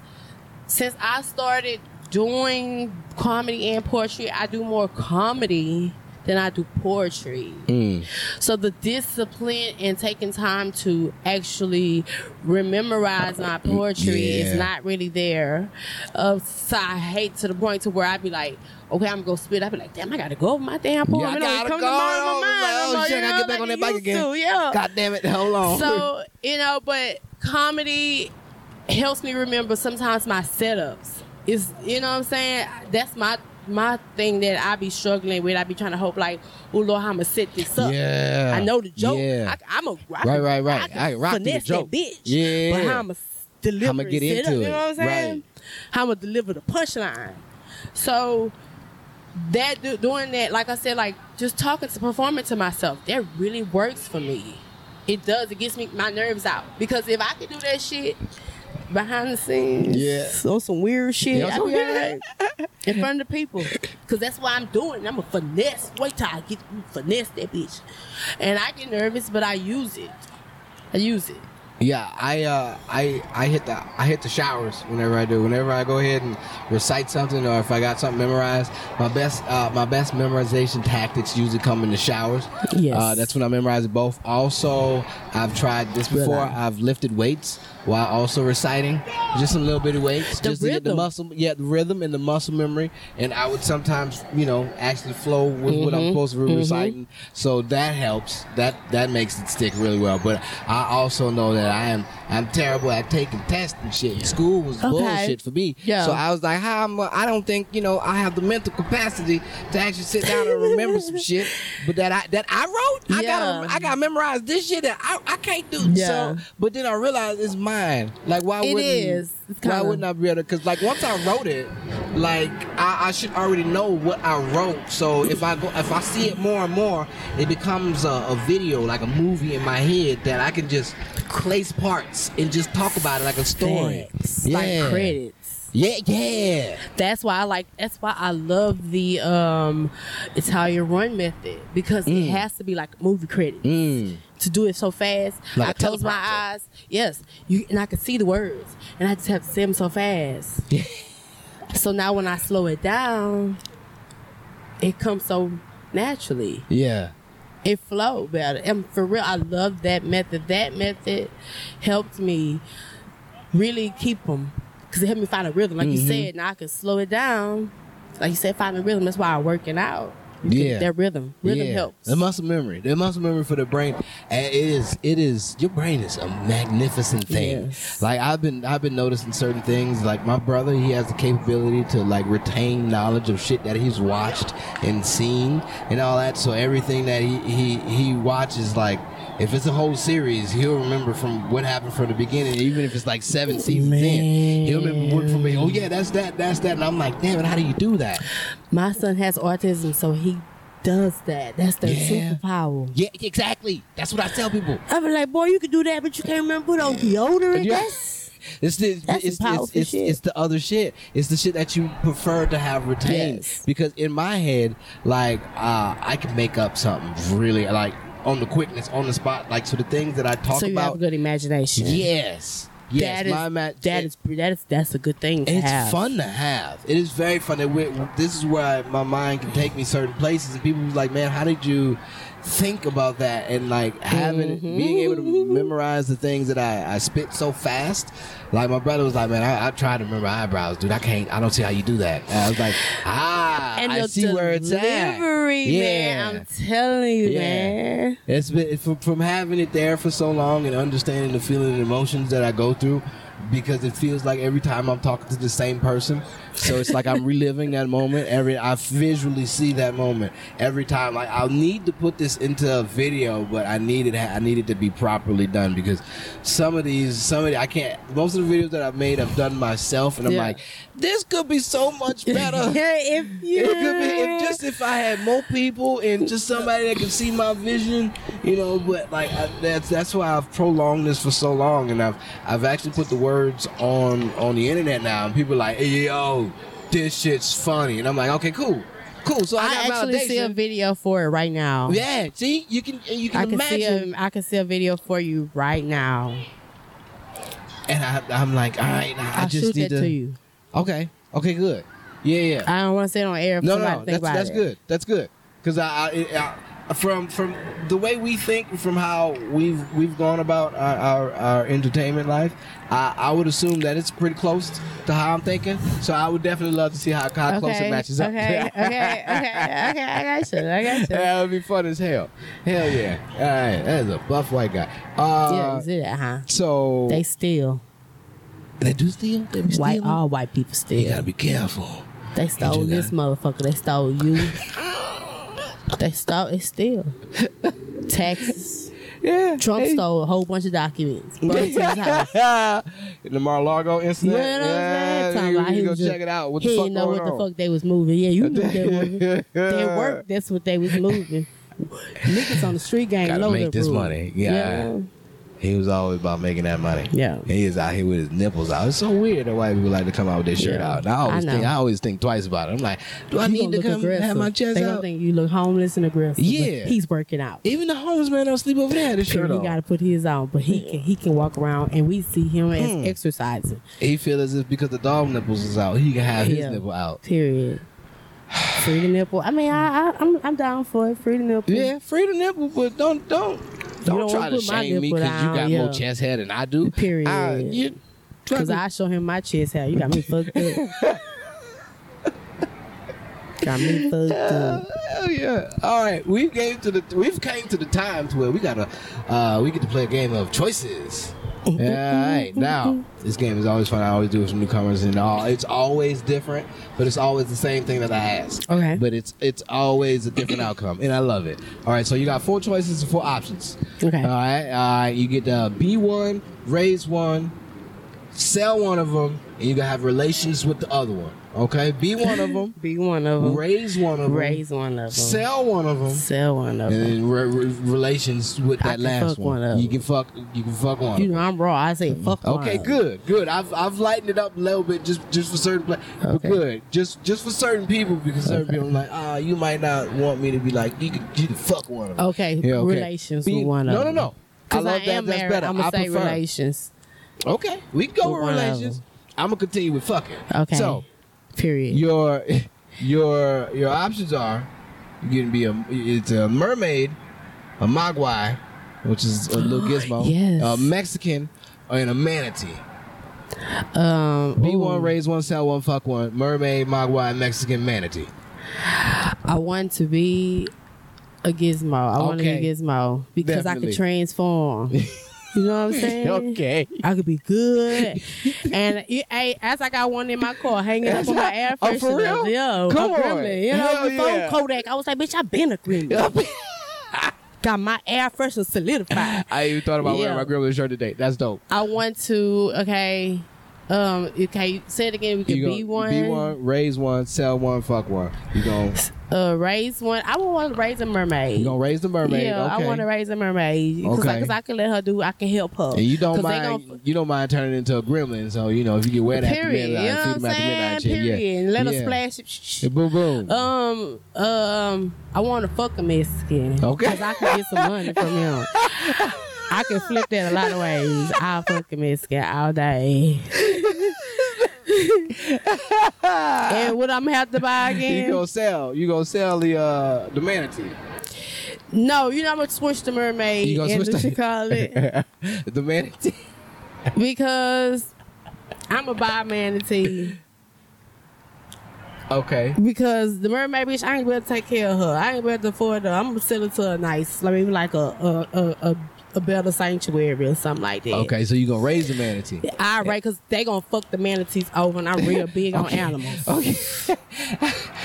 Since I started doing comedy and poetry, I do more comedy than I do poetry. Mm. So the discipline and taking time to actually rememorize my poetry Yeah. is not really there. Uh, so I hate to the point to where I'd be like, okay, I'm gonna go spit. I'd be like, damn, I gotta go over my damn poem. Yeah, I gotta come go. to in my mind like, oh, shit, I you know, get back like on that bike again. to, Yeah. God damn it, hold on. So, you know, but comedy helps me remember sometimes my setups. Is you know what I'm saying? That's my my thing that I be struggling with. I be trying to hope like, oh Lord, I'ma set this up. Yeah. I know the joke. Yeah. I, I'm a I Right, right, right. I, can I rock through the joke. that bitch. Yeah. But how I'ma deliver I'ma get into up, You know what I'm saying? Right. How I'ma deliver the punchline. So that doing that, like I said, like just talking to performing to myself, that really works for me. It does. It gets me my nerves out because if I could do that shit behind the scenes, Yeah. on some weird shit, Yeah, I'd some- be all right in front of the people because that's what I'm doing. I'm a finesse. Wait till I get finesse that bitch, and I get nervous, but I use it. I use it. Yeah, I uh, I I hit the I hit the showers whenever I do. Whenever I go ahead and recite something, or if I got something memorized, my best uh, my best memorization tactics usually come in the showers. Yes. uh, that's when I memorize it both. Also, I've tried this before. Really? I've lifted weights while also reciting, just a little bit of weights, The just to get the rhythm. muscle, yeah, the rhythm and the muscle memory. And I would sometimes, you know, actually flow with what I'm supposed to be reciting. So that helps. That that makes it stick really well. But I also know that I am I'm terrible at taking tests and shit. School was Okay. bullshit for me. Yeah. So I was like, how am I, I don't think you know I have the mental capacity to actually sit down and remember some shit. But that I that I wrote, I Yeah. gotta I gotta memorize this shit that I, I can't do. Yeah. So, but then I realized it's mine. Like why It wouldn't is. It's why kinda- wouldn't I be able to? Because like once I wrote it, like I, I should already know what I wrote. So if I go if I see it more and more, it becomes a, a video like a movie in my head that I can just place parts and just talk about it like a story. Facts. Like credits. Yeah, yeah. That's why I like. That's why I love the um, Italian run method because it has to be like movie credits Mm. to do it so fast. Like I close my eyes, yes, you and I can see the words, and I just have to say them so fast. so now when I slow it down, it comes so naturally. Yeah. It flow better, and for real, I love that method. That method helped me really keep them because it helped me find a rhythm. Like you Mm-hmm. said, now I can slow it down. Like you said, find a rhythm. That's why I'm working out. You Yeah. that rhythm. Rhythm yeah. helps. The muscle memory. The muscle memory for the brain. And it is it is your brain is a magnificent thing. Yes. Like I've been I've been noticing certain things. Like my brother, he has the capability to like retain knowledge of shit that he's watched and seen and all that. So everything that he he, he watches like if it's a whole series, he'll remember from what happened from the beginning, even if it's like seven seasons in. He'll remember what from me. Oh yeah, that's that, that's that. And I'm like, damn it, how do you do that? My son has autism, so he does that. That's their Yeah. superpower. Yeah, exactly. That's what I tell people. I be like, boy, you can do that, but you can't remember put on deodorant. Yeah. That's It's the That's it's, it's, it's, it's the other shit. It's the shit that you prefer to have retained. Yes. Because in my head, like uh, I can make up something really like on the quickness, on the spot. Like so, the things that I talk so you have a about. good imagination. Yes, yes. That is, my ma- that is that is that's a good thing to it's have. fun to have. It is very fun. That we, this is where I, my mind can take me certain places, and people be like, "Man, how did you think about that?" And like having it being able to memorize the things that I, I spit so fast. Like my brother was like, "Man, I, I tried to remember eyebrows, dude. I can't. I don't see how you do that." And I was like, "Ah, and I see where it's at." delivery, man. Yeah. I'm telling you, Yeah. man. It's been from, from having it there for so long and understanding the feeling and emotions that I go through because it feels like every time I'm talking to the same person. So it's like I'm reliving that moment. Every I visually see that moment every time. Like I'll need to put this into a video, but I need it. I need it to be properly done because some of these, some of the, I can't. Most of the videos that I've made, I've done myself, and I'm Yeah. like, this could be so much better. yeah, if you It could be if just if I had more people and just somebody that could see my vision, you know. But like I, that's that's why I've prolonged this for so long, and I've I've actually put the words on on the internet now, and people are like, hey, yo, this shit's funny, and I'm like, okay, cool, cool. So I, I got actually see a video for it right now. Yeah, see, you can you can, I can see imagine, a I can see a video for you right now. and I, I'm like, all right, I, I'll just need to. to you. Okay, okay, good. Yeah, yeah. I don't want to say it on air. No, no, think that's that's good. That's good because I, I, I from from the way we think, from how we've we've gone about our our, our entertainment life, I, I would assume that it's pretty close to how I'm thinking. So I would definitely love to see how, how close it matches up. Okay, okay, okay, okay. I got you. I got you. that would be fun as hell. Hell yeah! All right, that is a buff white guy. Uh, yeah, that, huh? So They steal. they do steal. They be White, stealing? all white people steal. You gotta be careful. They stole this motherfucker. They stole you. they stole it still. Taxes. Yeah, Trump hey. stole a whole bunch of documents. Brought his house. In the Mar-a-Lago You incident. know what I'm saying? Yeah, Talking you about he go was check it out. What he the fuck didn't know going what the fuck they was moving. Yeah, you knew they was. Their work, that's what they was moving. Niggas on the street gang Gotta know make the this rules. money. Yeah. He was always about making that money. Yeah. He is out here with his nipples out. It's so weird that white people like to come out with their shirt Yeah. out. And I always I think. I always think twice about it. I'm like, do I need gonna come aggressive. have my chest they out? think you look homeless and aggressive. Yeah. he's working out. Even the homeless man don't sleep over there. had His shirt he on. got to put his on, but he can he can walk around, and we see him as Hmm. exercising. He feel as if because the dog nipples is out, he can have his nipple out. Period. Free the nipple. I mean, I, I I'm I'm down for it. Free the nipple. Yeah, free the nipple, but don't don't don't, don't try to shame me because you got yeah. more chest hair than I do. Period. I, you, Cause I show him my chest hair. You got me fucked up. got me fucked up. Hell yeah! All right, we came to the we've came to the times where we gotta uh, we get to play a game of choices. Yeah, all right. Now this game is always fun. I always do it with some newcomers, and all it's always different, but it's always the same thing that I ask. Okay. But it's it's always a different outcome, and I love it. All right, so you got four choices and four options. Okay. All right. All right. You get uh, B one, raise one, sell one of them, and you can have relations with the other one. Okay. Be one of them, Be one of them. raise one of them, Raise one of them. sell one of them, Sell one of them. then re- re- relations with I that can last one. one of you can fuck. You can fuck one. You know I'm raw. I say fuck. Okay, good, good. I've I've lightened it up a little bit just just for certain, pla- but Okay. good. Just just for certain people because certain Okay. people are like, ah, you might not want me to be like you can, you could fuck one of them. Okay, Yeah, okay. relations Be- with one no, of them. no, no. I Because I, love that. am That's married. better. I'm gonna I say prefer. relations. Okay, we can go With with relations. I'm gonna continue with fucking. Okay. So Period. your your your options are you can be a it's a mermaid, a mogwai, which is a little gizmo, Yes. a Mexican, and a manatee. um, Be ooh, one, raise one, sell one, fuck one. Mermaid, mogwai, Mexican, manatee. I want to be a gizmo. I want to be a gizmo because I can transform. you know what I'm saying? okay. I could be good. and it, hey, as I got one in my car hanging up on my air Oh, for freshener. real? Yeah, Come on. gremlin. You know, Hell before yeah. Kodak, I was like, bitch, I been a gremlin. got my air freshener solidified. I even thought about Yeah. wearing my grandmother's shirt today. That's dope. I want to, okay, um, okay, say it again. We could You be one. be one, raise one, sell one, fuck one. You gonna Uh, raise one. I would want to raise a mermaid. you gonna raise the mermaid? Yeah, okay. I want to raise a mermaid because Okay. I can let her do. I can help her. And you don't mind gon- you don't mind turning into a gremlin, so you know if you get wet after Period. midnight, You know what I'm saying? shit. Period. Yeah. And let yeah. her splash. Yeah, boom boom. Um, um, I want to fuck a Mexican. Okay. Because I can get some money from him. I can flip that a lot of ways. I'll fuck a Mexican all day. and what I'm gonna have to buy again? you gonna sell? You gonna sell the uh the manatee? no, you know I'm gonna switch the mermaid You gonna switch the- call it the manatee. because I'm gonna buy manatee. Okay. Because the mermaid bitch, I ain't to take care of her. I ain't to afford her. I'm gonna sell it to a nice, like maybe like a a, a, a, a better sanctuary or something like that. Okay, so you gonna raise the manatee? All right, because they gonna fuck the manatees over, and I'm real big on animals. Okay.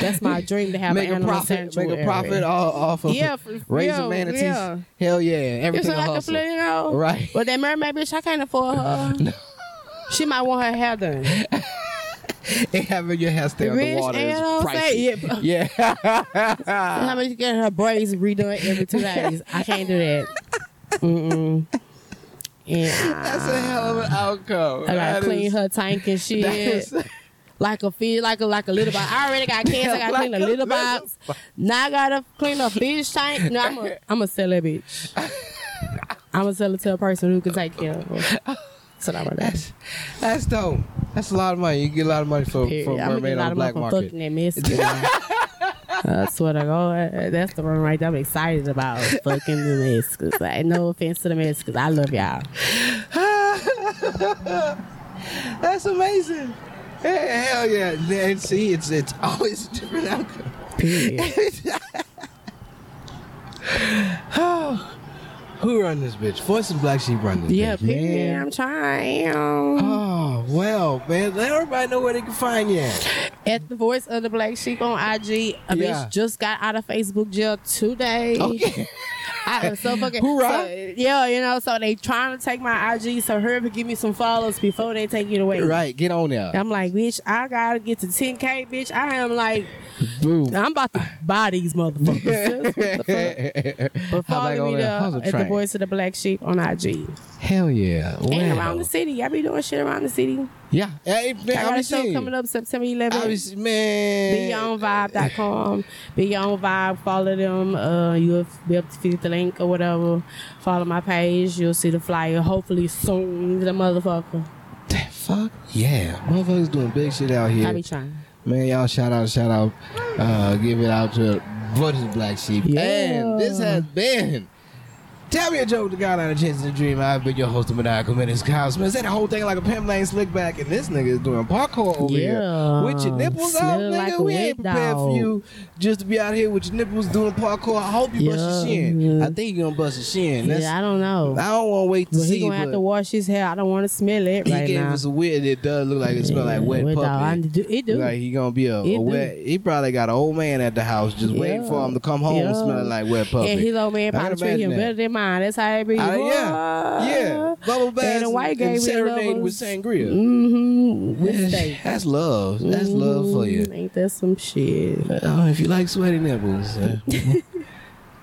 That's my dream to have make an a animal profit. sanctuary. Make a profit off, of Yeah, for- raising yeah, manatees. yeah. Hell yeah, It's everything a like a hustle. flip, you know. Right. But that mermaid bitch, I can't afford her. She might want her hair done. And having your hair stay Rich, underwater is know what I'm saying? pricey. Yeah. How much you get her braids redone every two days? I can't do that. Mm-mm. Yeah. That's a hell of an outcome. I gotta That clean is- her tank and shit. is- like a fish, like a like a little box. I already got cans. I gotta clean a a little little box. Now I gotta clean a fish tank. No, I'm gonna I'm gonna sell that bitch. I'm gonna sell it to a person who can take care of her. So I'm gonna That's that's dope. That's a lot of money. You get a lot of money for, Period. for mermaid on the black market. fucking. That's what I go. That's the one right there I'm excited about. Fucking the Mexicans. Like, no offense to the Mexicans. I love y'all. That's amazing. Hey, hell yeah. And see, it's it's always a different outcome. Period. Oh. Who run this bitch? Voice and Black Sheep run this yeah, bitch. Man. I'm trying. Oh, well, man. Let everybody know where they can find you at. At the voice of the black sheep on IG, a Yeah. bitch just got out of Facebook jail today. Okay. I am so fucking Hoorah. so- yeah, you know. So they trying to take my IG. So hurry up and give me some follows before they take it away. right, get on there. I'm like, bitch, I gotta get to 10k, bitch. I am like, Boom. I'm about to buy these motherfuckers. The fuck? But follow me there hustle at the train? Voice of the Black Sheep on IG Hell yeah. and around the city. I be doing shit around the city. Yeah. Hey, man, I got I a show coming up September 11th. Obviously, man. BeyondVibe.com. Beyond Vibe. Follow them. Uh, you'll be able to see the link or whatever. Follow my page. You'll see the flyer. Hopefully soon. The motherfucker. Fuck yeah. Motherfuckers doing big shit out here. I be trying. Man, y'all shout out, shout out. Uh, give it out to of Black Sheep. Yeah. And this has been Tell me a joke, the guy out of chasing the dream. I've been your host of Maniacal Kyle Smith. Say the whole thing like a pimp lane Slickback, and this nigga is doing parkour over here. Yeah. With your nipples out, nigga. like we ain't prepared for you just to be out here with your nipples doing parkour. I hope you bust your Yeah. shin. I think you're gonna bust your shin. That's, Yeah, I don't know. I don't want to wait to But see. he gonna have to wash his hair. I don't want to smell it he right gave now. us a weird. It does look like it smell like wet puppy. dog. Do- It do. Like he gonna be a, a wet. He probably got an old man at the house just waiting for him to come home Yeah. smelling like wet puppy. and his old man probably treat him better than mine. That's how be. Uh, yeah, yeah. Bubble baths And the white gave me serenade with sangria. Mm-hmm. With. That's love. That's love for you. Mhm. Ain't that some shit? Uh, if you like sweaty nipples, uh,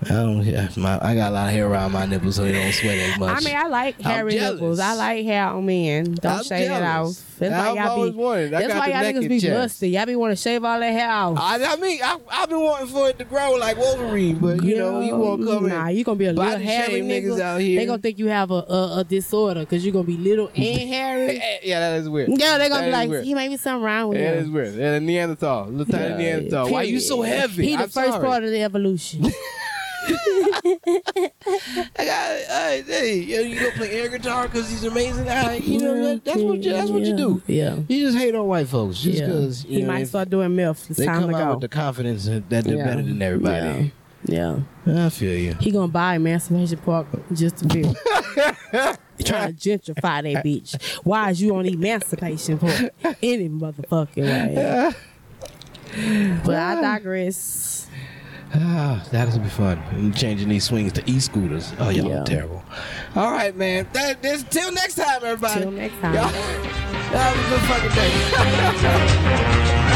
I don't. Yeah, my, I got a lot of hair around my nipples, so they don't sweat as much. I mean, I like hairy nipples. I like hair on men. Don't I'm shave it jealous. off. That's why I've y'all be. wanted. I That's why y'all niggas be chest. musty. Y'all be want to shave all that hair off. I, I mean, I, I've been wanting for it to grow like Wolverine, but you know, you won't come in. Nah, you gonna be a little body hairy shame nigga. niggas out here. They gonna think you have a a, a disorder because you're gonna be little and hairy. yeah, that is weird. Yeah, they gonna That be like, weird. you may be something wrong with That you. is weird. And a Neanderthal, little tiny Yeah, Neanderthal. Why you so heavy? He the first part of the evolution. I got, hey, hey, you, you gonna play air guitar because he's amazing. You know, that, that's what you, that's what you do. Yeah. You just hate on white folks just yeah. because he know, might start doing meth. It's they time come to out go. with the confidence that they're Yeah. better than everybody. Yeah. yeah. I feel you. He gonna buy Emancipation Park just to be trying to gentrify that bitch. Why is you on Emancipation Park? Any motherfucking way. But I digress. Ah, that would be fun. And changing these swings to e-scooters. Oh, y'all Yeah. are terrible. All right, man. That, this, till next time, everybody. Till next time. Y'all, y'all have a good fucking day.